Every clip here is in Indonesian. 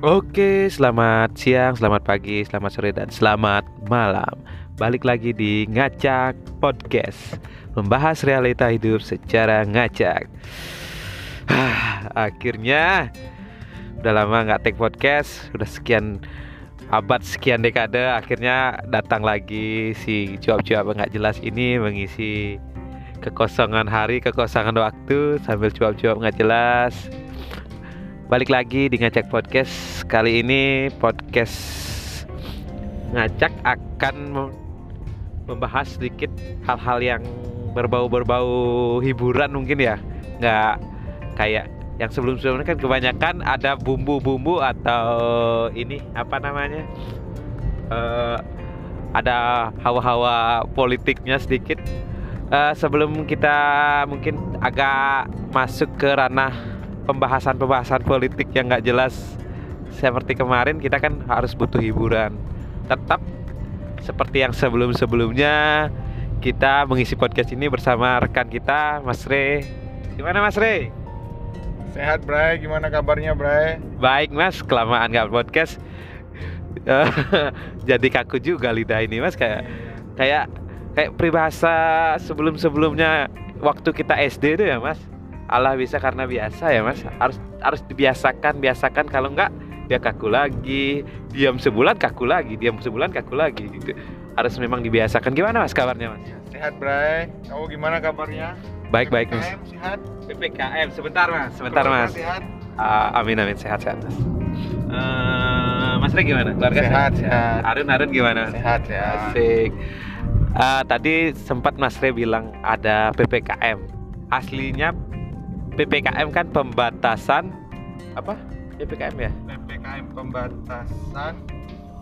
Oke, selamat siang, selamat pagi, selamat sore, dan selamat malam. Balik lagi di Ngacak Podcast, membahas realita hidup secara ngacak. Ah, akhirnya udah lama nggak take podcast, udah sekian abad, sekian dekade, akhirnya datang lagi si cuap-cuap nggak jelas ini mengisi kekosongan hari, kekosongan waktu sambil cuap-cuap nggak jelas Balik lagi di Ngacak Podcast. Kali ini podcast Ngacak akan membahas sedikit hal-hal yang berbau-berbau hiburan mungkin ya. Nggak kayak yang sebelum-sebelumnya kan kebanyakan ada bumbu-bumbu atau ini apa namanya uh, Ada hawa-hawa politiknya sedikit. Uh, Sebelum kita mungkin agak masuk ke ranah pembahasan-pembahasan politik yang nggak jelas seperti kemarin kita kan harus butuh hiburan. Tetap seperti yang sebelum-sebelumnya kita mengisi podcast ini bersama rekan kita Mas Re gimana Mas Re sehat Bray. Gimana kabarnya Bray? Baik Mas. Kelamaan nggak podcast? Jadi kaku juga lidah ini Mas. Kayak kayak kayak peribahasa sebelum-sebelumnya waktu kita SD itu ya Mas Allah bisa karena biasa ya mas. Harus harus dibiasakan biasakan. Kalau enggak dia kaku lagi. Diam sebulan kaku lagi. Diam sebulan kaku lagi gitu. Harus memang dibiasakan. Gimana mas kabarnya mas? Sehat Bray. Kamu gimana kabarnya? Baik baik mas. Sehat? Ppkm sebentar mas. Sebentar mas. sehat? Uh, amin amin. Sehat sehat mas. Uh, mas Rey gimana? Keluarga sehat sehat? Arun Arun gimana? Sehat ya. Asik. Uh, tadi sempat mas Rey bilang ada ppkm aslinya PPKM kan pembatasan apa? PPKM ya? PPKM pembatasan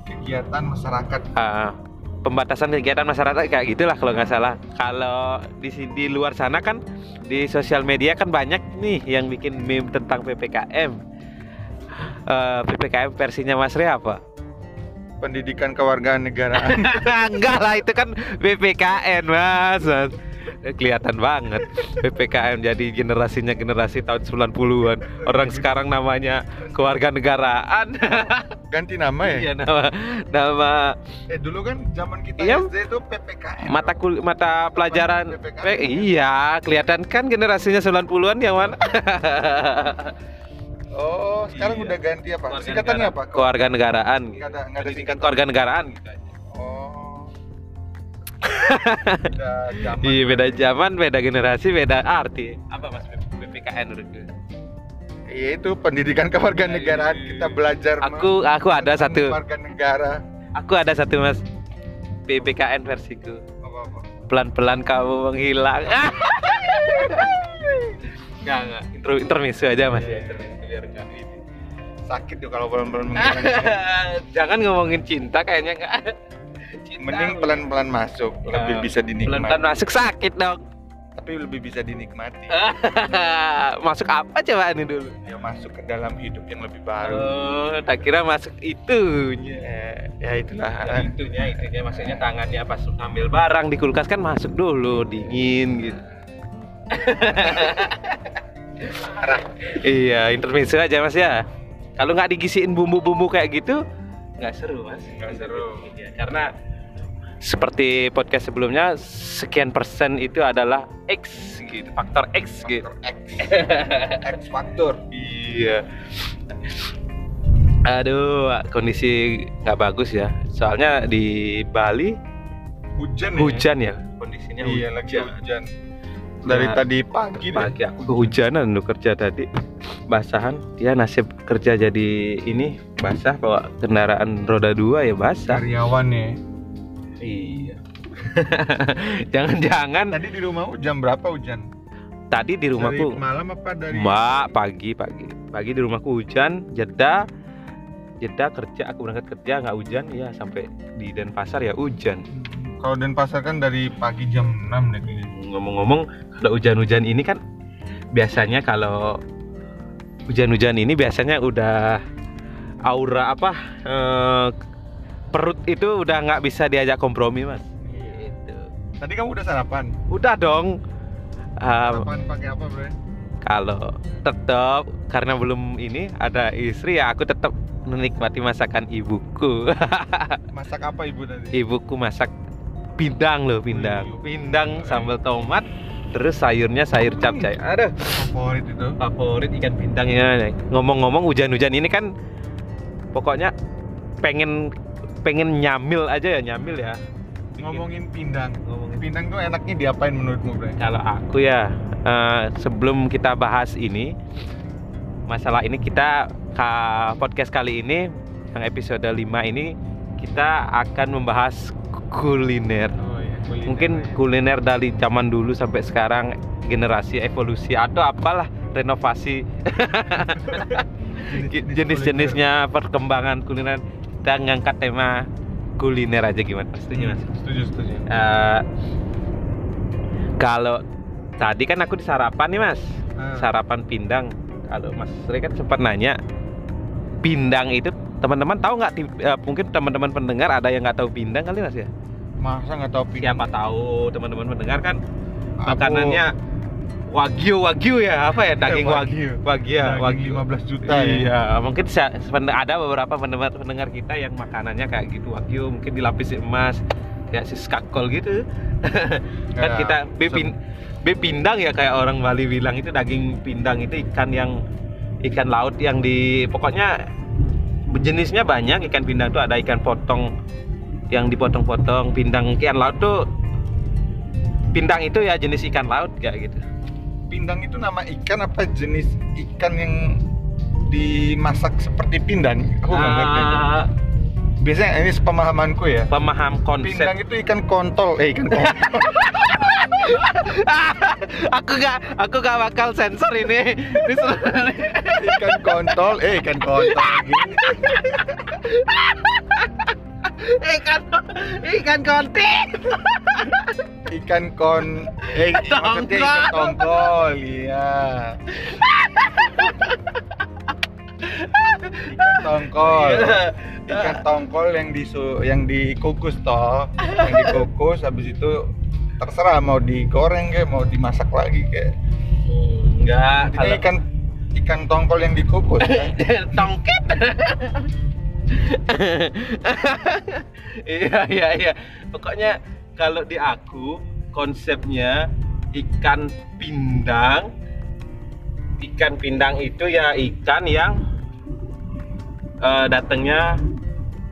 kegiatan masyarakat. Uh, pembatasan kegiatan masyarakat kayak gitulah kalau nggak salah. Kalau di di luar sana kan di sosial media kan banyak nih yang bikin meme tentang PPKM. Uh, PPKM versinya Mas Re apa? Pendidikan kewarganegaraan. Enggak lah itu kan PPKN Mas. mas kelihatan banget. PPKM jadi generasinya generasi tahun 90-an orang sekarang namanya keluarga negaraan. Ganti nama ya? Iya nama nama. Eh dulu kan zaman kita iya, SD itu PPKM mata kul mata pelajaran PPKM. iya kelihatan kan generasinya 90-an yang mana? Oh, sekarang iya. udah ganti apa? Singkatannya apa? Keluarga negaraan. Enggak ada, enggak ada singkat keluarga negaraan. gitu beda zaman. Iya beda zaman, beda generasi, beda arti. Apa mas BPKN menurutku? Iya itu pendidikan kewarganegaraan iya, kita belajar. Aku aku ada satu. Warga negara. Aku ada satu mas BPKN versiku. Pelan-pelan kamu menghilang. Enggak enggak. Intro intermisu aja mas ya. biar Sakit tuh kalau pelan-pelan menghilang. Jangan ngomongin cinta kayaknya enggak. Cinta Mending pelan-pelan masuk, nah, lebih bisa dinikmati. Pelan-pelan masuk sakit dong. Tapi lebih bisa dinikmati. masuk apa coba ini dulu? Ya masuk ke dalam hidup yang lebih baru. Oh, tak kira masuk itunya. Ya, ya itulah. Ya, itunya, itunya maksudnya tangannya pas ambil barang di kulkas kan masuk dulu dingin gitu. iya, intermezzo aja mas ya. Kalau nggak digisiin bumbu-bumbu kayak gitu, nggak seru mas. Nggak seru. Ya, karena seperti podcast sebelumnya sekian persen itu adalah X gitu faktor X faktor gitu X X faktor iya aduh kondisi nggak bagus ya soalnya di Bali hujan ya? hujan ya, ya kondisinya iya hujan. lagi hujan dari nah, tadi pagi pagi deh. aku kehujanan lu kerja tadi basahan dia nasib kerja jadi ini basah bawa kendaraan roda dua ya basah karyawan ya Iya. Jangan-jangan tadi di rumah jam berapa hujan? Tadi di rumahku dari malam apa dari Mbak pagi pagi. Pagi di rumahku hujan, jeda jeda kerja aku berangkat kerja nggak hujan ya sampai di Denpasar ya hujan. Kalau Denpasar kan dari pagi jam 6 deh Ngomong-ngomong kalau hujan-hujan ini kan biasanya kalau hujan-hujan ini biasanya udah aura apa eh, perut itu udah nggak bisa diajak kompromi mas gitu. tadi kamu udah sarapan udah dong sarapan pakai apa bro kalau tetap karena belum ini ada istri ya aku tetap menikmati masakan ibuku. Masak apa ibu tadi? ibuku masak pindang loh, pindang. Pindang sambal tomat, terus sayurnya sayur capcay. Aduh, Favorit itu. favorit ikan pindangnya. Ngomong-ngomong hujan-hujan ini kan pokoknya pengen pengen nyamil aja ya, nyamil ya. Ngomongin pindang. Ngomongin Pindang tuh enaknya diapain menurutmu, Bre? Kalau aku ya eh, sebelum kita bahas ini masalah ini kita ka, podcast kali ini yang episode 5 ini kita akan membahas kuliner. Oh kuliner Mungkin ya. kuliner dari zaman dulu sampai sekarang generasi evolusi atau apalah renovasi Jenis-jenis jenis-jenisnya perkembangan kuliner kita ngangkat tema kuliner aja gimana? Setuju Mas? Setuju, setuju. Eh, kalau tadi kan aku di sarapan nih mas Ah. sarapan pindang kalau mas Sri kan sempat nanya pindang itu teman-teman tahu nggak eh, mungkin teman-teman pendengar ada yang nggak tahu pindang kali mas ya Masa nggak tahu pindang? siapa tahu teman-teman pendengar kan Aku- makanannya wagyu wagyu ya apa ya? Daging Eh, wagyu. Wagyu ya wagyu. 15 juta ya. iya mungkin sa- seben- ada beberapa pendengar pendengar kita yang makanannya kayak gitu wagyu mungkin dilapisi emas kayak si skakol gitu. Kan Ya, kita B, se- pin, B pindang ya kayak orang Bali bilang itu daging pindang itu ikan yang ikan laut yang di pokoknya jenisnya banyak ikan pindang tuh ada ikan potong yang dipotong-potong pindang ikan laut tuh pindang itu ya jenis ikan laut kayak gitu Pindang itu nama ikan apa jenis ikan yang dimasak seperti pindang? Aku nggak ngerti. Ah, Biasanya ini pemahamanku ya. pemaham konsep Pindang itu ikan kontol, eh ikan kontol. aku gak aku gak bakal sensor ini ikan kontol, eh ikan kontol. Gini. ikan ikan konti Ikan kon, eh maksudnya ikan tongkol, iya. Ikan tongkol. Ikan tongkol yang disu yang dikukus toh, yang dikukus habis itu terserah mau digoreng kayak mau dimasak lagi kayak. enggak Intinya ikan ikan tongkol yang dikukus kan? tongket iya iya iya pokoknya kalau di aku konsepnya ikan pindang ikan pindang itu ya ikan yang eh, datangnya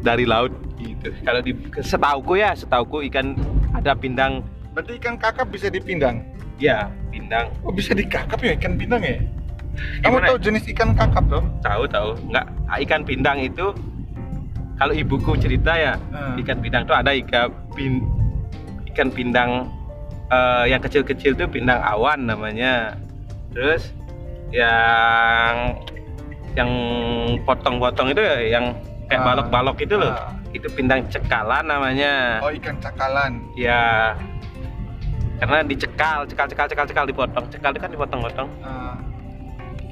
dari laut gitu kalau di setauku ya setauku ikan ada pindang Berarti ikan kakap bisa dipindang. ya pindang Oh bisa dikakap ya ikan pindang ya? Kamu Gimana tahu jenis ikan kakap toh? tahu tahu nggak ikan pindang itu kalau ibuku cerita ya Hmm. ikan pindang tuh ada ikan pin ikan pindang eh, yang kecil-kecil tuh pindang awan namanya terus yang yang potong-potong itu ya yang kayak Ah. balok-balok itu loh Ah. itu pindang cekalan namanya Oh ikan cakalan. ya karena dicekal cekal cekal cekal cekal dipotong cekal itu kan dipotong-potong Ah.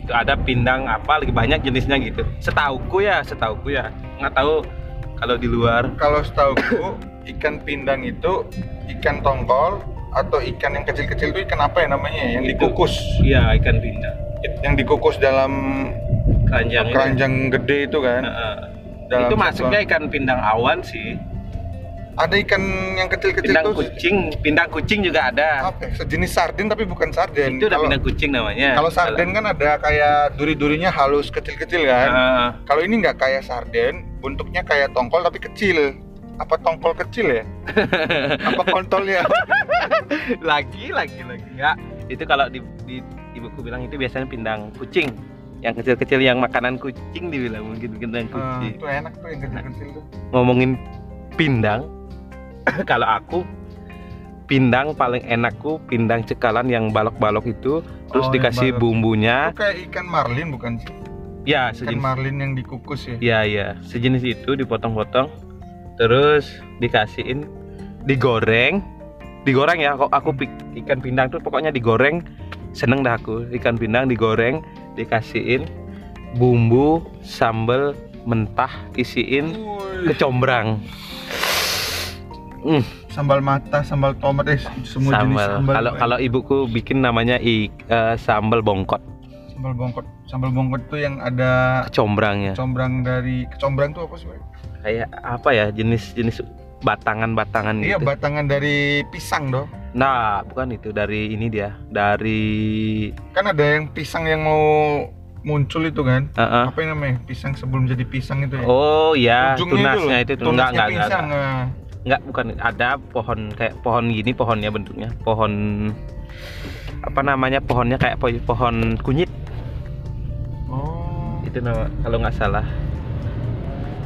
Itu ada pindang apa lagi banyak jenisnya gitu setauku ya setauku ya nggak tahu kalau di luar Kalau setauku ikan pindang itu ikan tongkol atau ikan yang kecil-kecil itu ikan apa ya namanya? Yang Itu. dikukus. iya ikan pindang Yang dikukus dalam keranjang itu. keranjang gede itu kan. Heeh. Dalam itu masuknya ikan pindang awan sih Ada ikan yang kecil-kecil pindang tuh kucing pindang kucing juga ada apa? ya? Sejenis sarden tapi bukan sarden. itu udah Kalau- pindang kucing namanya Kalau sarden kan ada kayak duri-durinya halus kecil-kecil kan. Heeh. Kalau ini nggak kayak sarden, bentuknya kayak tongkol tapi kecil. Apa tongkol kecil ya? Apa kontolnya? lagi lagi lagi nggak itu kalau di, di ibuku bilang itu biasanya pindang kucing yang kecil-kecil yang makanan kucing dibilang mungkin pindang Ah, kucing itu enak tuh yang kecil-kecil tuh. ngomongin pindang kalau aku pindang paling enakku pindang cekalan yang balok-balok itu terus Oh, dikasih balok. bumbunya Itu kayak ikan marlin bukan sih? ya Ikan sejenis marlin yang dikukus ya. ya ya sejenis itu dipotong-potong terus dikasihin digoreng digoreng ya kok aku pik- ikan pindang tuh pokoknya digoreng seneng dah aku ikan pindang digoreng dikasihin bumbu sambal mentah isiin kecombrang Hmm, Sambal mata, sambal tomat, eh semua jenis sambal sambal. kalau kalau ibuku bikin namanya i, eh, sambal bongkot Sambal bongkot. Sambal bongkot tuh yang ada Kecombrangnya. kecombrang dari kecombrang tuh apa sih? Kayak apa ya jenis-jenis batangan-batangan Iya, gitu. batangan dari pisang doh. Nah, bukan itu dari ini dia, dari Kan ada yang pisang yang mau muncul itu kan? Heeh. Apa yang namanya? Pisang sebelum jadi pisang itu ya? Oh ya, Ujungnya tunasnya loh, itu, tuh. tunasnya enggak, enggak, pisang. enggak. ah. Enggak, bukan ada pohon kayak pohon gini pohonnya bentuknya. Pohon apa namanya? Pohonnya kayak po- pohon kunyit. Oh. Itu nama kalau nggak salah.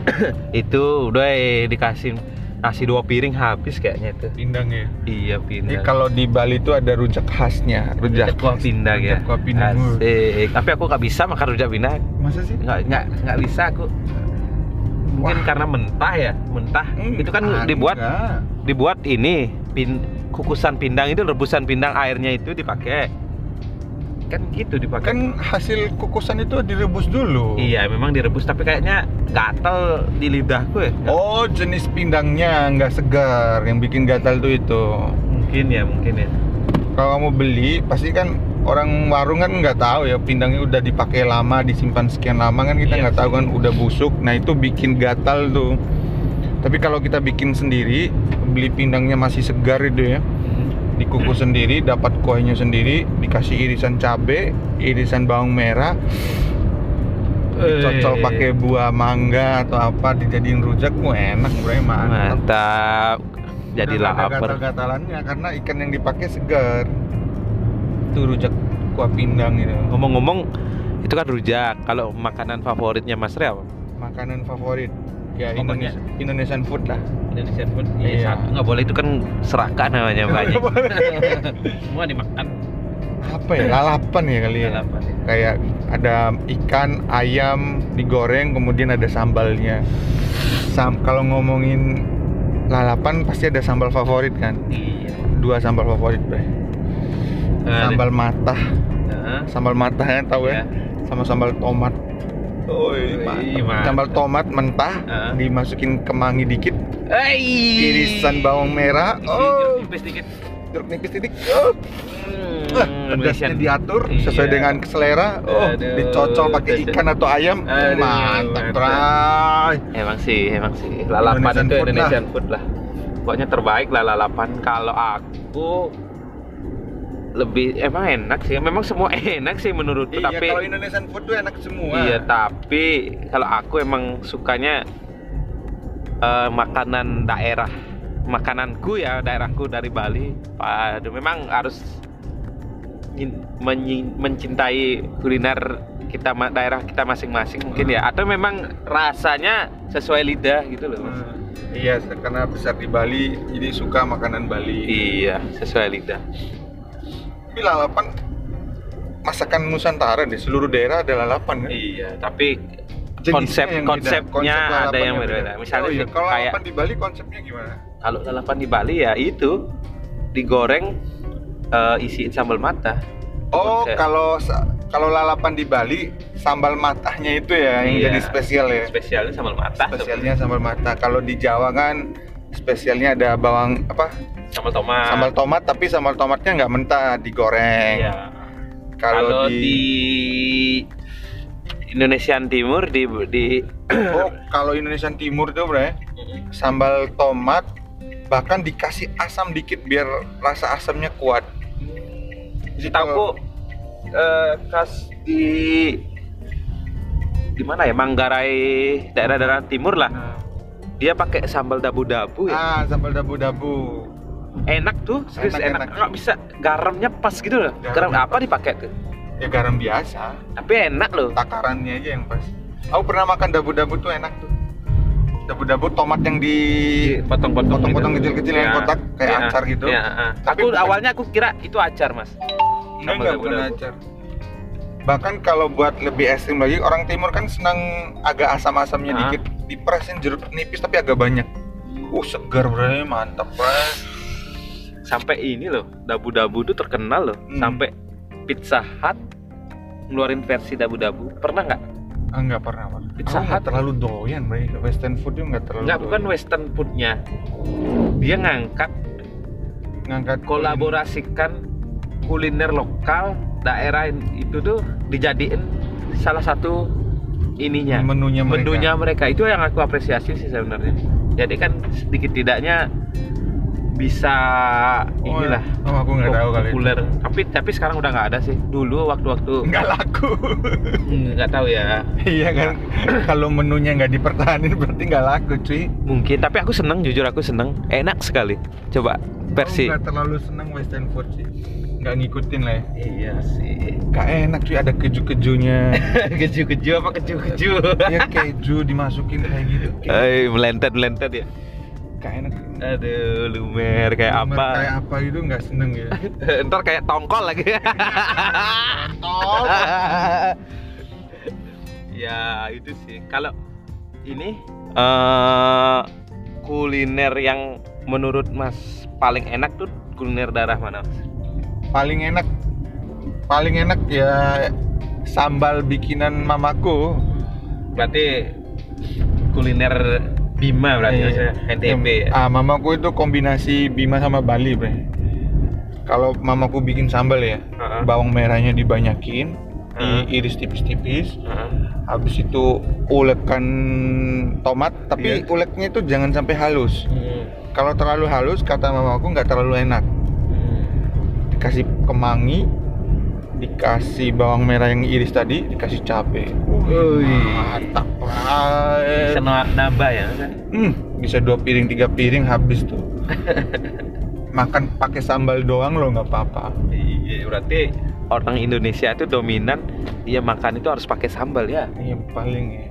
itu udah eh, dikasih nasi dua piring habis kayaknya itu. Pindang ya. Iya, Jadi pindah. kalau di Bali itu ada rujak khasnya, rujak, Rujak kuah pindang ya. Rujak kuah pindang. Asik. Tapi aku nggak bisa makan rujak pindang. Masa sih? Nggak nggak nggak bisa aku. Mungkin Wah. karena mentah ya, mentah. Hmm, itu kan enggak. dibuat dibuat ini pin kukusan pindang itu rebusan pindang airnya itu dipakai kan gitu dipakai Kan hasil kukusan itu direbus dulu. iya memang direbus tapi kayaknya gatel di lidahku ya Oh, jenis pindangnya nggak segar, yang bikin gatal tuh itu. mungkin ya mungkin ya Kalau kamu beli, pasti kan orang warung kan nggak tahu ya pindangnya udah dipakai lama, disimpan sekian lama kan kita Iya nggak tahu kan udah busuk. Nah itu bikin gatal tuh. Tapi kalau kita bikin sendiri, beli pindangnya masih segar itu ya, dikukus sendiri, dapat kuahnya sendiri, dikasih irisan cabe, irisan bawang merah, cocol Eh, pakai buah mangga atau apa dijadiin rujak, wah enak bro, mantap. mantap jadi lapar gatal-gatalannya karena ikan yang dipakai segar. Itu rujak kuah pindang itu. ngomong-ngomong itu kan rujak kalau makanan favoritnya Mas Ria apa? Makanan favorit. Ya Indonesia, Indonesian food lah. Indonesian food Iya. satu nggak boleh itu kan serakah namanya banyak semua dimakan Apa ya? Lalapan ya kali ya. Lalapan ya. Kayak ada ikan, ayam digoreng, kemudian ada sambalnya. Sam kalau ngomongin lalapan pasti ada sambal favorit kan? iya Dua sambal favorit, Bre. Nah, Sambal matah, Nah, sambal matah kan tahu Iya. ya? Sama sambal tomat. Oh, mantap. Sambal tomat mentah, Heeh. dimasukin kemangi dikit, Hey. irisan bawang merah, oh, tipis dikit. jeruk nipis sedikit, oh, Ah, pedasnya diatur sesuai Iya. dengan selera. Oh, Aduh. dicocol pakai ikan atau ayam, Aduh, mantap. Bray. Emang sih, emang sih. Lalapan Indonesian itu food lah. Indonesian food lah. Pokoknya terbaik lah lalapan. Kalau aku lebih emang enak sih. Memang semua enak sih menurutku. Iya, tapi kalau Indonesian food tuh enak semua. iya, tapi kalau aku emang sukanya eh, makanan daerah. Makananku ya daerahku dari Bali. Aduh, memang harus mencintai kuliner kita daerah kita masing-masing mungkin ya atau memang rasanya sesuai lidah gitu loh Mas. Hmm, Iya, karena besar di Bali, jadi suka makanan Bali. iya sesuai lidah Tapi lalapan masakan Nusantara di seluruh daerah ada lalapan kan? iya tapi Jenisnya konsep konsepnya Konsep ada yang beda. berbeda misalnya oh, iya. kalau kayak lalapan di Bali konsepnya gimana? kalau lalapan di Bali ya itu digoreng eh, isiin sambal mata Oh, Konsep. kalau kalau lalapan di Bali sambal matahnya itu ya yang Iya. jadi spesial ya. spesialnya sambal mata Spesialnya sambal mata. Kalau di Jawa kan spesialnya ada bawang apa? Sambal tomat. Sambal tomat tapi sambal tomatnya nggak mentah, digoreng. iya. Kalau di, di Indonesian Timur di di Oh, kalau Indonesian Timur tuh, Bre, sambal tomat bahkan dikasih asam dikit biar rasa asamnya kuat. Jadi Setahu eh khas di di mana ya? Manggarai daerah-daerah timur lah. Nah, dia pakai sambal dabu-dabu ya? Ah, sambal dabu-dabu. Enak tuh serius Enak, enak, enak. bisa garamnya pas gitu loh Garam. garam apa dipakai tuh Ya garam biasa. tapi enak loh takarannya aja yang pas. Aku pernah makan dabu-dabu tuh enak tuh. Dabu-dabu tomat yang di potong-potong potong-potong gitu. kecil-kecil yang Ya, kotak kayak ya, acar gitu. ya. Tapi aku bukan- awalnya aku kira itu acar mas Enggak, enggak bukan acar. Bahkan kalau buat lebih ekstrim lagi, orang timur kan senang agak asam-asamnya dikit. Diperesin jeruk nipis tapi agak banyak. Uh, segar bro, mantap bro. Sampai ini loh dabu-dabu tuh terkenal loh Hmm. sampai Pizza Hut ngeluarin versi dabu-dabu pernah nggak Ah, enggak pernah, Pak. Pizza nggak Hut. terlalu doyan, bro. Western food itu enggak terlalu nggak bukan western foodnya dia ngangkat ngangkat kolaborasikan kuliner lokal daerah itu tuh dijadiin salah satu ininya Menunya mereka. menunya mereka itu yang aku apresiasi sih sebenarnya jadi kan sedikit tidaknya bisa Oh, inilah oh, aku nggak tahu kali. populer tapi tapi sekarang udah nggak ada sih dulu waktu-waktu Nggak laku. Hmm, nggak tahu ya iya kan. Kalau menunya nggak dipertahanin berarti nggak laku, cuy. mungkin tapi aku seneng jujur aku seneng enak sekali coba versi nggak terlalu seneng western food sih. Nggak ngikutin lah ya. iya sih Gak enak cuy ada keju-kejunya. keju-keju apa keju-keju ya keju dimasukin kayak gitu. Eh, melentet melentet ya gak enak. aduh lumer kayak Lumer apa Kayak apa itu nggak seneng ya. ntar kayak tongkol lagi Tol. ya itu sih kalau ini eh kuliner yang menurut mas paling enak tuh kuliner daerah mana Mas? paling enak paling enak ya sambal bikinan mamaku berarti kuliner Bima berarti Iya. maksudnya NTB ya ah mamaku itu kombinasi Bima sama Bali bre kalau mamaku bikin sambal ya Heeh. bawang merahnya dibanyakin Heeh. diiris tipis-tipis Heeh. habis itu ulekan tomat tapi Iya. uleknya itu jangan sampai halus Hmm. kalau terlalu halus kata mamaku nggak terlalu enak Hmm. dikasih kemangi dikasih bawang merah yang iris tadi dikasih cabe. Wih. mantap. Banget. bisa na- nambah ya kan? Hmm, bisa dua piring tiga piring habis tuh. Makan pakai sambal doang lo nggak apa-apa. Iya berarti orang Indonesia itu dominan dia makan itu harus pakai sambal ya? Yang paling ya.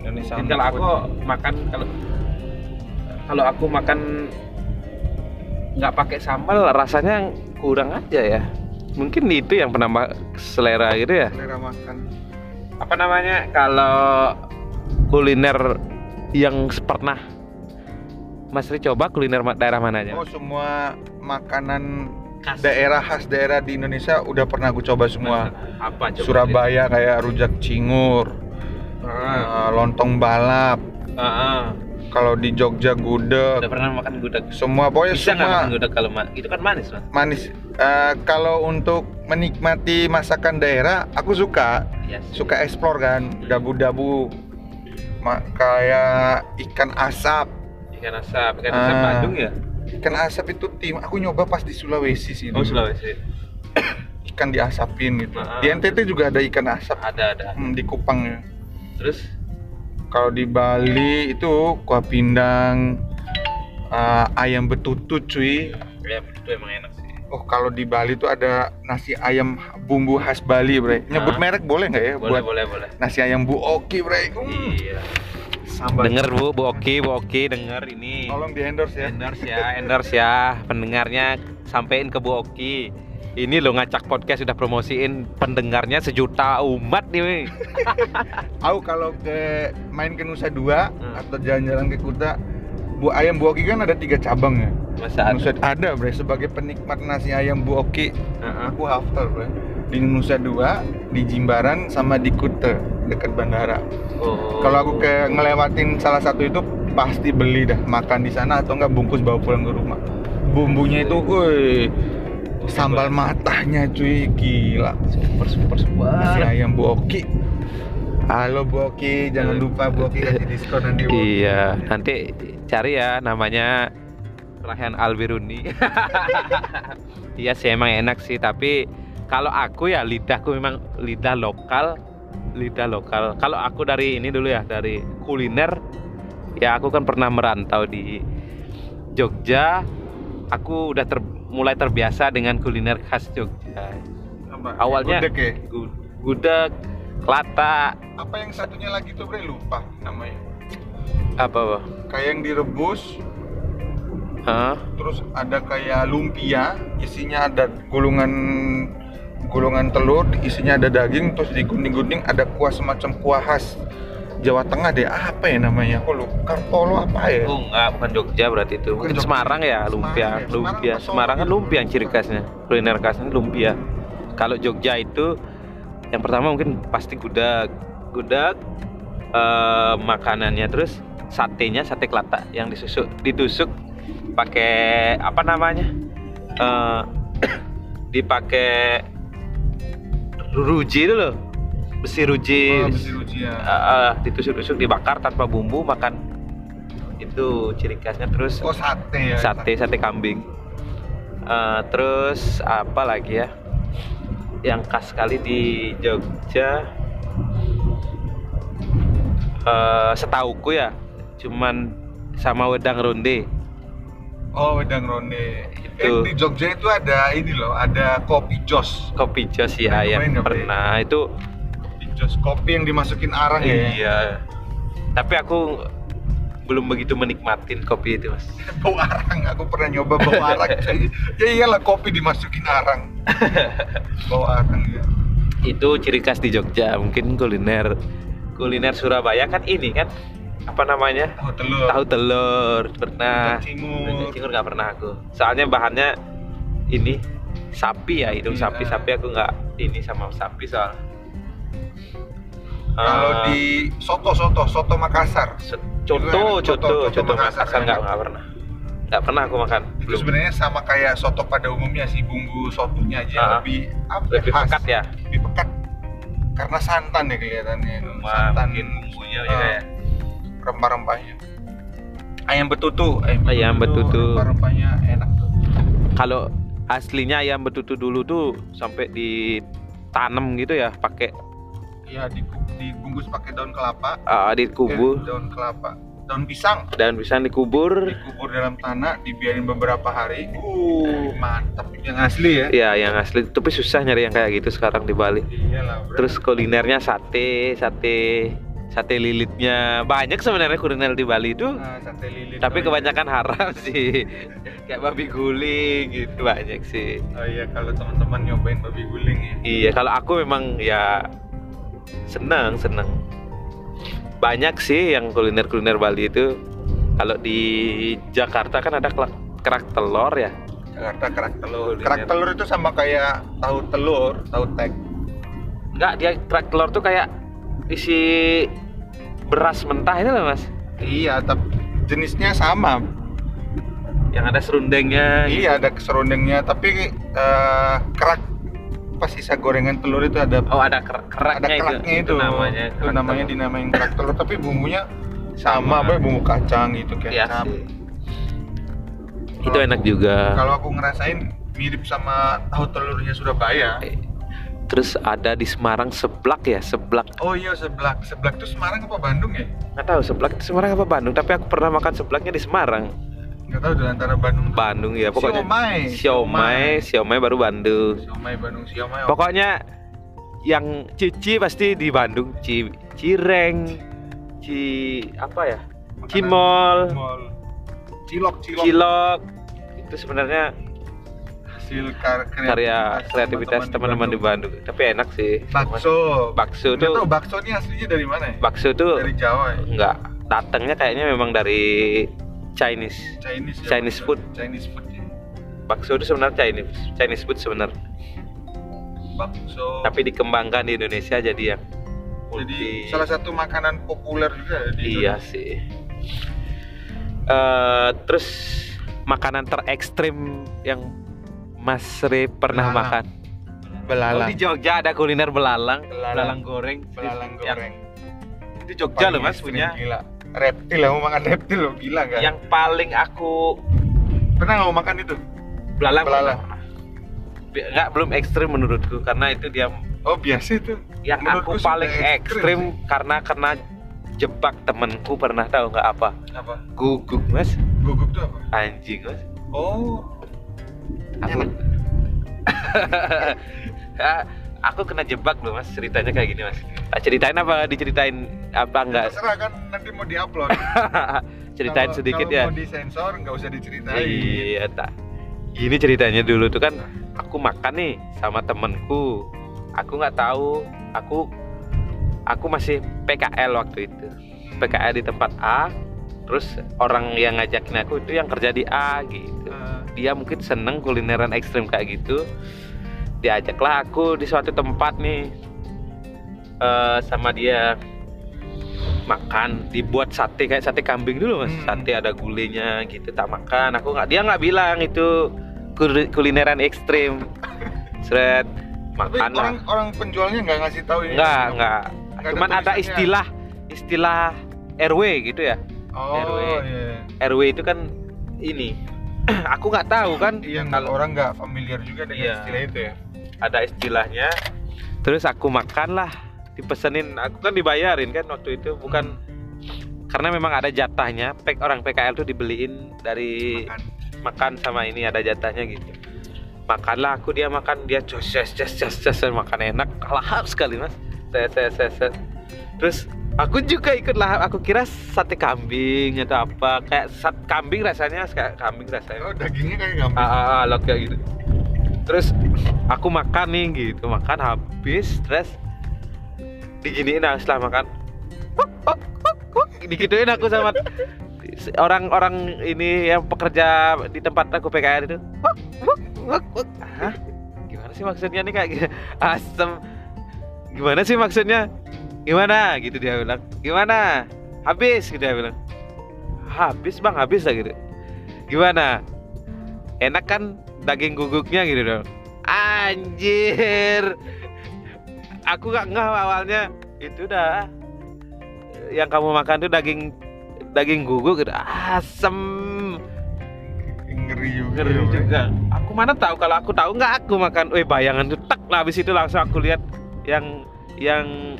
Indonesia Mungkin kalau aku makan kalau kalau aku makan nggak pakai sambal rasanya kurang aja ya mungkin itu yang penambah selera gitu ya? Selera makan. Apa namanya kalau kuliner yang pernah Mas Ri coba kuliner daerah mana aja? Oh semua makanan Khas. daerah khas daerah di Indonesia udah pernah aku coba semua. Apa coba? Surabaya kayak rujak cingur eh, lontong balap. Ah, ah. Kalau di Jogja gudeg. Udah pernah makan gudeg? Semua pokoknya bisa semua. makan gudeg kalau ma- itu kan manis mas. Manis. Eh, kalau untuk menikmati masakan daerah aku suka. Iya sih. suka explore kan. Dabu-dabu. Ma- kayak ikan asap. Ikan asap. Ikan asap Ah. Bandung ya? ikan asap itu tim aku nyoba pas di Sulawesi sih oh dulu. Sulawesi. Ikan diasapin gitu. Ah. di NTT juga ada ikan asap. Ada ada. Hmm, di Kupang ya. Terus kalau di Bali itu kuah pindang eh, ayam betutut cuy. Ya itu emang enak sih. Oh kalau di Bali tuh ada nasi ayam bumbu khas Bali bre. Nyebut Ah. merek boleh nggak ya? boleh buat boleh boleh. nasi ayam Bu Oki bre? Hmm, iya. Sambal. Denger bu. Bu Oki bu Oki denger ini. Tolong di endorse ya. Endorse ya endorse ya. Pendengarnya sampein ke Bu Oki ini lo ngacak podcast sudah promosiin pendengarnya sejuta umat nih Aku kalau ke main ke Nusa Dua Hmm. atau jalan-jalan ke Kuta Bu ayam Bu Oki kan ada tiga cabang ya masa ada Nusa ada bre sebagai penikmat nasi ayam Bu Oki Heeh. Aku hafal bre Di Nusa Dua, di Jimbaran, sama di Kuta dekat bandara oh. Kalau aku ke ngelewatin salah satu itu pasti beli dah makan di sana atau enggak bungkus bawa pulang ke rumah. Bumbunya itu, woi, sambal matahnya cuy gila. super super super Nasi ayam Bu Oki. Halo Bu Oki, jangan lupa Bu Oki kasih diskon nanti. Bu. Iya, nanti cari ya namanya Rahan Albiruni. iya sih emang enak sih, tapi kalau aku ya lidahku memang lidah lokal, lidah lokal. Kalau aku dari ini dulu ya, dari kuliner, ya aku kan pernah merantau di Jogja. Aku udah ter- mulai terbiasa dengan kuliner khas Jogja. Apa? Awalnya Gudeg ya? gu- gudeg, kelata, Apa yang satunya lagi tuh bre lupa namanya. apa, Bang? Kayak yang direbus, Hah? terus ada kayak lumpia, isinya ada gulungan gulungan telur, isinya ada daging, terus digunting-gunting ada kuah semacam kuah khas Jawa Tengah deh. Apa ya namanya? Aku lupa. Kartolo apa ya? Oh enggak, bukan Jogja berarti itu. Mungkin Jogja. Semarang ya, Semarang lumpia, ya. Semarang lumpia. apa Solo Semarang kan lumpia yang ciri khasnya. Kuliner khasnya lumpia. Kalau Jogja itu yang pertama mungkin pasti gudeg. Gudeg eh, makanannya terus satenya sate kelata yang disusuk ditusuk pakai apa namanya? Eh dipakai ruji itu loh besi ruji, Oh, besi ruji ya. Ah, ditusuk-tusuk dibakar tanpa bumbu makan itu ciri khasnya terus Oh sate ya. sate sate kambing Eh, terus apa lagi ya yang khas sekali di Jogja eh setauku ya cuman sama wedang ronde Oh wedang ronde. Itu. Eh, di Jogja itu ada ini loh, ada kopi jos. kopi jos ya yang pernah itu Jos kopi yang dimasukin arang ya. iya tapi aku belum begitu menikmatin kopi itu mas Bau arang, aku pernah nyoba bau arang. ya iyalah kopi dimasukin arang. bau arang ya. itu ciri khas di Jogja mungkin kuliner kuliner Surabaya kan ini kan apa namanya Tahu telur. tahu telur pernah cingur. cingur nggak pernah aku soalnya bahannya ini sapi ya hidung Iya. sapi sapi aku nggak ini sama sapi soal Kalau Eh, di soto soto soto Makassar. Coto coto coto- Makassar. Makassar nggak nggak pernah. Nggak pernah aku makan. Itu belum. sebenarnya sama kayak soto pada umumnya sih bumbu sotonya aja. Ah. lebih apa ya, lebih khas. pekat ya? Lebih pekat. Karena santan ya kelihatannya. Wah, santan mungkin bumbunya Ah, ya. kayak rempah-rempahnya. Ayam betutu. Ayam betutu. rempah-rempahnya enak tuh. Kalau aslinya ayam betutu dulu tuh sampai ditanam gitu ya pakai Iya di, dibungkus pakai daun kelapa. Uh, dikubur. Eh, daun kelapa. Daun pisang. Dan bisa dikubur. Dikubur dalam tanah dibiarin beberapa hari. Uh. Mantap yang asli ya. Ya yang asli. Tapi susah nyari yang kayak gitu sekarang di Bali. Iyalah bro. terus kulinernya sate sate sate lilitnya. Banyak sebenarnya kuliner di Bali itu. Nah, sate lilit. Tapi oh, iya. kebanyakan haram sih. Kayak babi guling gitu banyak sih. Oh iya kalau teman-teman nyobain babi guling ya. Iya kalau aku memang ya senang senang. Banyak sih yang kuliner kuliner Bali itu. Kalau di Jakarta kan ada kerak, kerak telur ya. Jakarta kerak telur kerak telur itu sama kayak tahu telur tahu tek. Enggak dia kerak telur tuh kayak isi beras mentah itu loh mas. Iya tapi jenisnya sama. Yang ada serundengnya gitu. iya ada serundengnya. Tapi eh, kerak pas sisa gorengan telur itu ada oh ada kerak ada keraknya itu. keraknya itu, namanya itu kerak namanya telur. dinamain kerak telur tapi bumbunya Sama. sama, apa bumbu kacang gitu kecap sih. itu enak juga kalau aku ngerasain mirip sama tahu telurnya Surabaya terus ada di Semarang seblak ya seblak oh iya seblak seblak tuh Semarang apa Bandung ya nggak tahu seblak itu Semarang apa Bandung tapi aku pernah makan seblaknya di Semarang nggak tahu di antara Bandung Bandung ya pokoknya. Siomay. Siomay siomay. baru Bandung. Siomay Bandung siomay pokoknya yang cici pasti di Bandung. Ci Cireng Ci apa ya? Makanan. Cimol. Cimol. cilok cilok. Cilok. Itu sebenarnya hasil kar karya kreativitas teman-teman di Bandung. Tapi enak sih. Bakso. Bakso Nggak tahu tuh bakso ini aslinya dari mana ya? Bakso tuh dari Jawa ya? enggak datangnya kayaknya memang dari Chinese Chinese ya, Chinese bakso. food. Chinese food ya. bakso itu sebenarnya Chinese Chinese food sebenarnya bakso tapi dikembangkan di Indonesia jadi yang jadi multi- salah satu makanan populer juga ya di iya sih Eh, terus makanan terekstrim yang Mas Re pernah Belalang. makan Indonesia. Oh, belalang di Jogja ada kuliner belalang Belalang. goreng belalang Yang- goreng itu Jogja loh Mas punya gila reptil mau makan reptil lo gila kan yang paling aku pernah nggak mau makan itu? Belalang Belalang. nggak belum ekstrim menurutku karena itu dia oh biasa itu. Yang Menurutku aku paling ekstrim karena kena jebak temenku pernah tahu nggak apa? Apa? Guguk mas. Guguk tuh apa? Anjing mas. Oh. Aku aku kena jebak loh mas ceritanya kayak gini mas. Ah, ceritain apa? Diceritain apa enggak? Terserah kan. Nanti mau diupload. Ceritain Kalau- sedikit kalau ya. mau disensor nggak usah diceritain. Iya tak. Ini ceritanya dulu tuh kan aku makan nih sama temenku aku nggak tahu. Aku aku masih PKL waktu itu. PKL di tempat A terus orang yang ngajakin aku itu yang kerja di A gitu. Eh, dia mungkin seneng kulineran ekstrim kayak gitu diajaklah aku di suatu tempat nih eh, sama dia makan dibuat sate kayak sate kambing dulu mas Hmm. sate ada gulenya gitu tak makan aku nggak dia nggak bilang itu kul- kulineran ekstrim seret makan lah orang orang penjualnya nggak ngasih tahu ini. enggak Nggak ada cuman ada tulisannya. istilah istilah RW gitu ya Oh RW. iya. RW itu kan ini aku nggak tahu kan Iya nggak orang nggak familiar juga dengan Iya. istilah itu ya. Ada istilahnya. Terus aku makan lah dipesenin. Aku kan dibayarin kan waktu itu bukan. Karena memang ada jatahnya pek orang PKL tuh dibeliin dari Makan. makan sama ini ada jatahnya gitu. Makanlah aku dia makan dia jos jos jos jos jos makan enak. Lahap sekali mas. Saya saya saya, saya. terus aku juga ikut lahap. Aku kira sate kambing atau apa. Kayak sat kambing rasanya kayak kambing rasanya. Oh dagingnya kayak gampang. ah, ah, ah, kayak gitu terus aku makan nih gitu makan habis terus diginiin nah, setelah makan. Digituin aku sama orang-orang ini yang pekerja di tempat aku PKR itu. Gimana sih maksudnya nih gitu asem. Gimana sih maksudnya? Gimana? Gitu dia bilang. Gimana? Habis gitu dia bilang. Habis bang habis lah gitu. Gimana? Enak kan daging guguknya gitu dong. Anjir. Aku gak ngeh awalnya. Itu dah. Yang kamu makan tuh daging daging guguk gitu. Asem. Ngeri juga. ngeri ya, Bro. juga. Aku mana tahu kalau aku tahu nggak aku makan. Eh bayangan tuh tak lah. Habis itu langsung aku lihat yang yang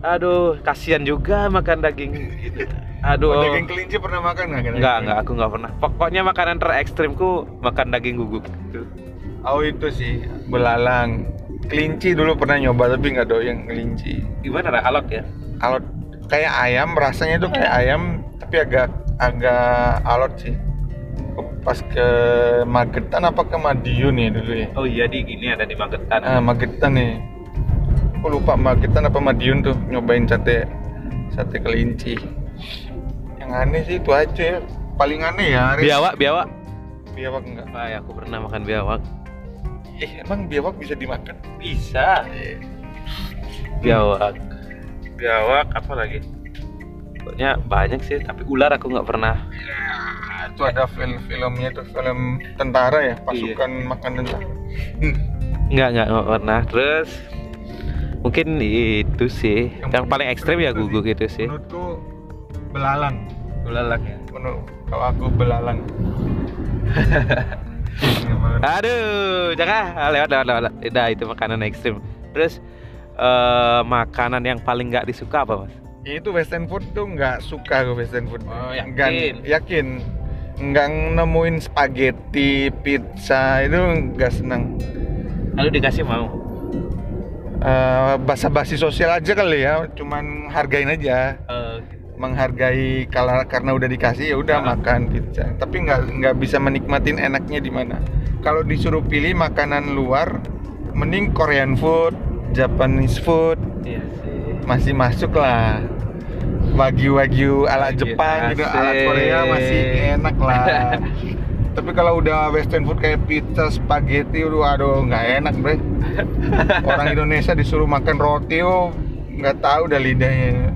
aduh kasihan juga makan daging gitu aduh Oh, daging kelinci pernah makan nggak? Kira-kira? Enggak, enggak, aku enggak pernah. Pokoknya makanan terekstrimku makan daging guguk. Gitu. Oh itu sih belalang. Kelinci dulu pernah nyoba tapi nggak doyan kelinci. Gimana lah alot ya? Alot kayak ayam rasanya tuh kayak ayam tapi agak agak alot sih. Pas ke Magetan apa ke Madiun ya dulu ya? Oh iya di gini ada di Magetan. Ah, Magetan nih. Aku lupa Magetan apa Madiun tuh nyobain sate sate kelinci. Yang aneh sih itu aja ya. Paling aneh ya. Aris. biawak, biawak. Biawak enggak? Ah, ya, aku pernah makan biawak. Eh, emang biawak bisa dimakan? Bisa. Biawak. Biawak apa lagi? Pokoknya banyak sih, tapi ular aku nggak pernah. Ya, itu ada film-filmnya tuh film tentara ya, pasukan makan tentara. Nggak, nggak, nggak pernah. Terus mungkin itu sih. Yang, paling ekstrim ya guguk itu sih. Menurutku belalang. Belalang ya. Menurut kalau aku belalang. Aduh, jangan Ah, lewat lewat lewat. Udah itu makanan ekstrim. Terus eh, makanan yang paling nggak disuka apa mas? itu western food tuh nggak suka gue western food. Oh, yakin? Nggak- yakin. Nggak nemuin spaghetti, pizza itu nggak senang. Lalu dikasih mau. Eh, basa-basi sosial aja kali ya, cuman hargain aja. menghargai kalau karena udah dikasih ya udah Ah. makan pizza tapi nggak nggak bisa menikmatin enaknya di mana kalau disuruh pilih makanan luar mending Korean food Japanese food Iya sih. masih masuk lah wagyu wagyu ala Jepang gitu ala asik. Korea masih enak lah tapi kalau udah western food kayak pizza spaghetti udah aduh nggak enak bre orang Indonesia disuruh makan roti oh nggak tahu dah lidahnya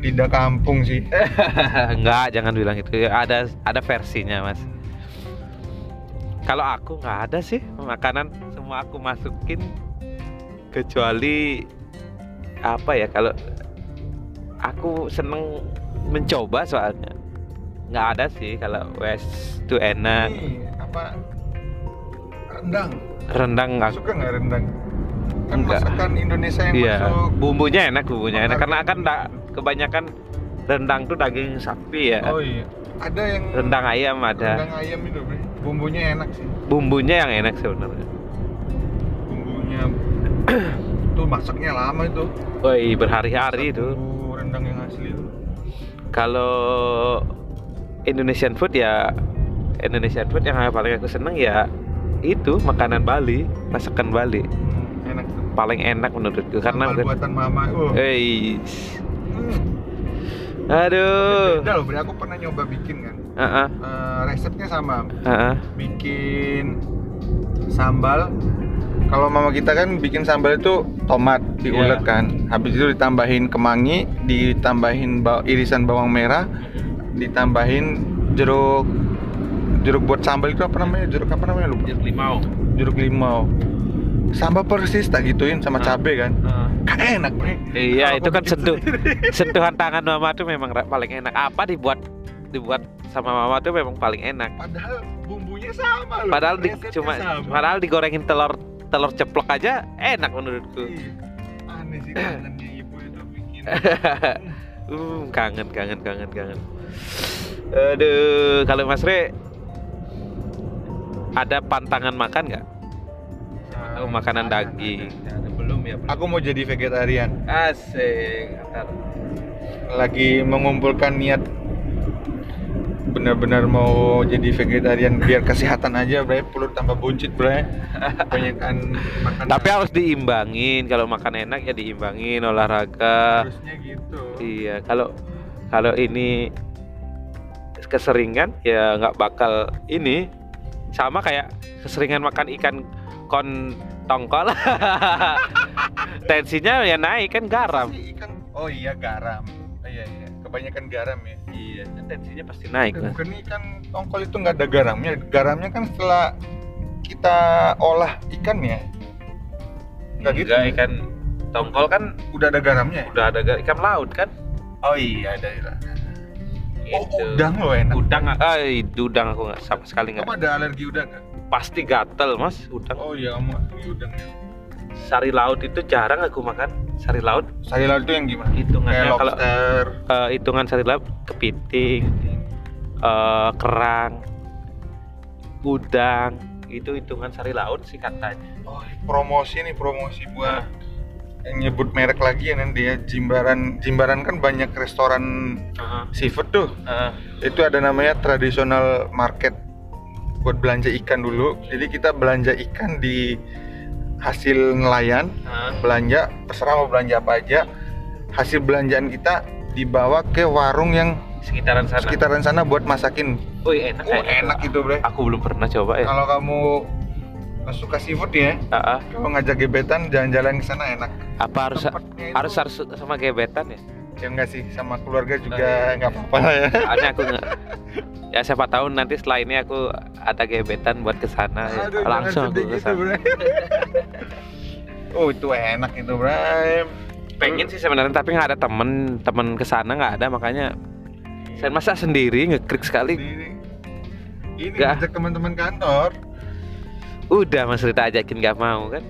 lidah kampung sih Enggak, jangan bilang itu. Ada ada versinya, Mas. Kalau aku nggak ada sih makanan semua aku masukin kecuali apa ya kalau aku seneng mencoba soalnya nggak ada sih kalau west tuh enak Ini apa rendang? Rendang nggak? Suka nggak rendang? Kan Enggak. masakan Indonesia yang iya. masuk. Bumbunya enak bumbunya enak. Karena kan da- kebanyakan rendang tuh daging sapi ya. Oh iya. Ada yang rendang ayam ada. rendang ayam itu bumbunya enak sih. Bumbunya yang enak sebenarnya. Bumbunya tuh masaknya lama itu. Woi berhari-hari itu. rendang yang asli itu. Kalau Indonesian food ya Indonesian food yang paling aku seneng ya itu makanan Bali masakan Bali. Enak tuh. Paling enak menurutku karena buatan mama oh. eh Hmm, aduh. Beda loh bre aku pernah nyoba bikin kan. Heeh, Eh, resepnya sama. Heeh. bikin sambal. Kalau mama kita kan bikin sambal itu tomat diulek Iya. kan. Habis itu ditambahin kemangi ditambahin baw- irisan bawang merah ditambahin jeruk jeruk buat sambal itu apa namanya jeruk apa namanya lupa jeruk limau jeruk limau sama persis tak gituin sama Ah. cabe kan Ah. kan enak bre Iya, Kalau itu kan sentuh sentuhan tangan mama tuh memang paling enak. Apa dibuat dibuat sama mama tuh memang paling enak. padahal bumbunya sama loh Padahal di, cuma sama. padahal digorengin telur telur ceplok aja enak menurutku. Iya. aneh sih kangennya ibu itu bikin Uh, kangen kangen kangen kangen. Aduh, kalau Mas Re ada pantangan makan nggak? Atau makanan daging? Ada belum ya? Belum. aku mau jadi vegetarian Asik. Ntar. lagi mengumpulkan niat benar-benar mau jadi vegetarian biar kesehatan aja bre perut tambah buncit bre kebanyakan makan Tapi harus diimbangin. Kalau makan enak ya diimbangin olahraga. harusnya gitu Iya, kalau kalau ini keseringan ya nggak bakal ini sama kayak keseringan makan ikan kon tongkol. Tensinya ya naik kan garam. Ikan oh iya garam kebanyakan garam ya Iya, kan tensinya pasti naik. Eh, Mas. bukan ikan tongkol itu nggak ada garamnya garamnya kan setelah kita olah ikan ya nggak gitu Enggak, ya? ikan tongkol kan udah ada garamnya ya? udah ada ga- ikan laut kan? oh iya ada ada oh Gitu. udang loh enak Udang, ah, udang aku nggak sama sekali nggak. kamu ada alergi udang nggak Pasti gatel mas, udang. oh iya kamu alergi udang ya Sari laut itu jarang aku makan. Sari laut? Sari laut itu yang gimana? Hitungannya kalau eh, hitungan sari laut kepiting, eh, kerang, udang. Itu hitungan sari laut sih katanya. oh promosi nih promosi buat yang nyebut merek lagi ya nanti ya Jimbaran. Jimbaran kan banyak restoran seafood tuh. Itu ada namanya tradisional market buat belanja ikan dulu. Jadi kita belanja ikan di hasil nelayan belanja terserah mau belanja apa aja hasil belanjaan kita dibawa ke warung yang sekitaran sana. sekitaran sana buat masakin Wih enak. oh kayaknya. enak itu bre Aku belum pernah coba ya. kalau kamu suka seafood ya ah. kalau ngajak gebetan jalan-jalan ke sana enak Apa harus harus harus sama gebetan ya? Ya enggak sih sama keluarga Oh, juga iya. nggak apa-apa lah ya Soalnya aku nggak. Ya siapa tahu nanti setelah ini aku ada gebetan buat ke sana ya. Aduh, jangan Langsung aku sedih ke gitu, oh itu enak itu Bre Pengen sih sebenarnya tapi nggak ada temen temen ke sana nggak ada makanya saya masa sendiri ngeklik sekali. ini ini ngajak teman-teman kantor Udah Mas Rita ajakin nggak mau kan?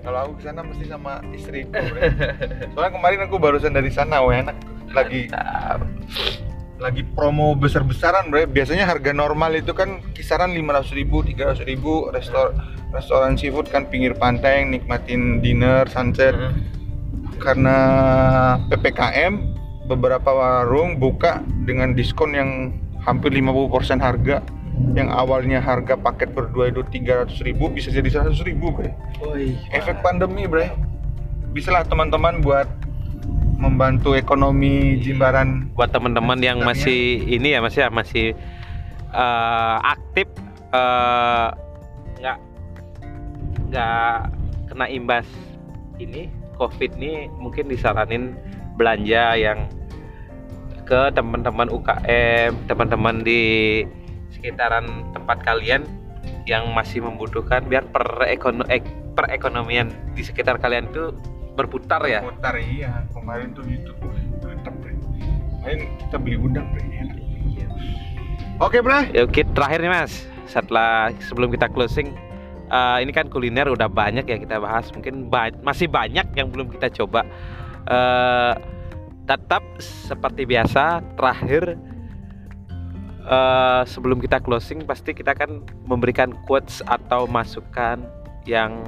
Iya, kalau aku ke sana mesti sama istriku. Bre. Soalnya kemarin aku barusan dari sana, wah enak. Lagi Mantap. lagi promo besar-besaran, bre. Biasanya harga normal itu kan kisaran 500 ribu, 300 ribu. Restor restoran seafood kan pinggir pantai, nikmatin dinner, sunset. Karena ppkm, beberapa warung buka dengan diskon yang hampir 50% harga. Yang awalnya harga paket berdua itu 300 ribu bisa jadi 100 ribu, bre. Efek pandemi bre. Bisa lah teman-teman buat membantu ekonomi Jimbaran. Buat teman-teman yang masih ini ya masih masih eh, aktif eh, nggak nggak kena imbas ini covid ini mungkin disaranin belanja yang ke teman-teman UKM teman-teman di sekitaran tempat kalian yang masih membutuhkan biar perekono- ek- perekonomian di sekitar kalian itu berputar ya mutar iya kemarin tuh gitu mantap bre kemarin kita beli udang bre enak oke bre Ya, Oke, terakhir nih Mas. Setelah sebelum kita closing, eh, ini kan kuliner udah banyak ya kita bahas. Mungkin ba- masih banyak yang belum kita coba. Eh, tetap seperti biasa, terakhir eh, sebelum kita closing pasti kita akan memberikan quotes atau masukan yang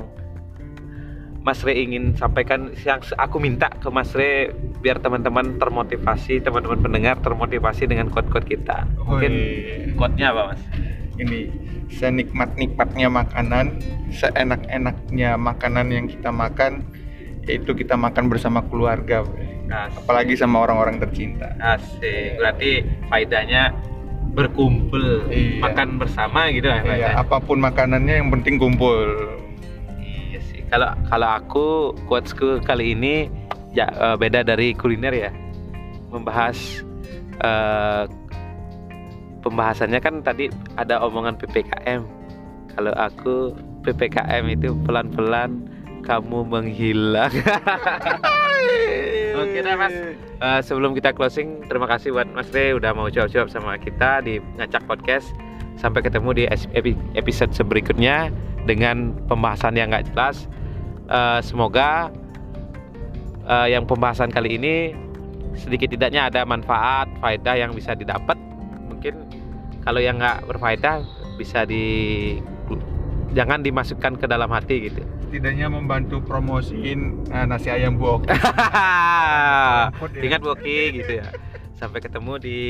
Mas Re ingin sampaikan yang aku minta ke Mas Re biar teman-teman termotivasi, teman-teman pendengar termotivasi dengan quote-quote kita. Mungkin quote-nya apa, Mas? ini senikmat-nikmatnya makanan seenak-enaknya makanan yang kita makan itu kita makan bersama keluarga bre. apalagi sama orang-orang tercinta Asik. Berarti faedahnya berkumpul, Iya. makan bersama gitu ya. Iya, faedahnya. apa pun makanannya yang penting kumpul Iya sih. Kalau kalau aku quotesku kali ini ya eh, beda dari kuliner ya. Membahas eh, pembahasannya kan tadi ada omongan PPKM. Kalau aku PPKM itu pelan-pelan kamu menghilang. Oke deh mas. Eh, sebelum kita closing, terima kasih buat Mas Re udah mau jawab-jawab sama kita di ngacak podcast. Sampai ketemu di episode berikutnya dengan pembahasan yang nggak jelas. Eh, semoga eh, yang pembahasan kali ini sedikit tidaknya ada manfaat, faedah yang bisa didapat. Mungkin kalau yang nggak berfaedah bisa di jangan dimasukkan ke dalam hati gitu. Setidaknya membantu promosiin eh, nasi ayam buok. Ingat Boki gitu ya. Sampai ketemu di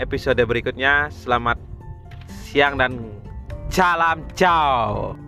episode berikutnya. Selamat siang dan salam ciao.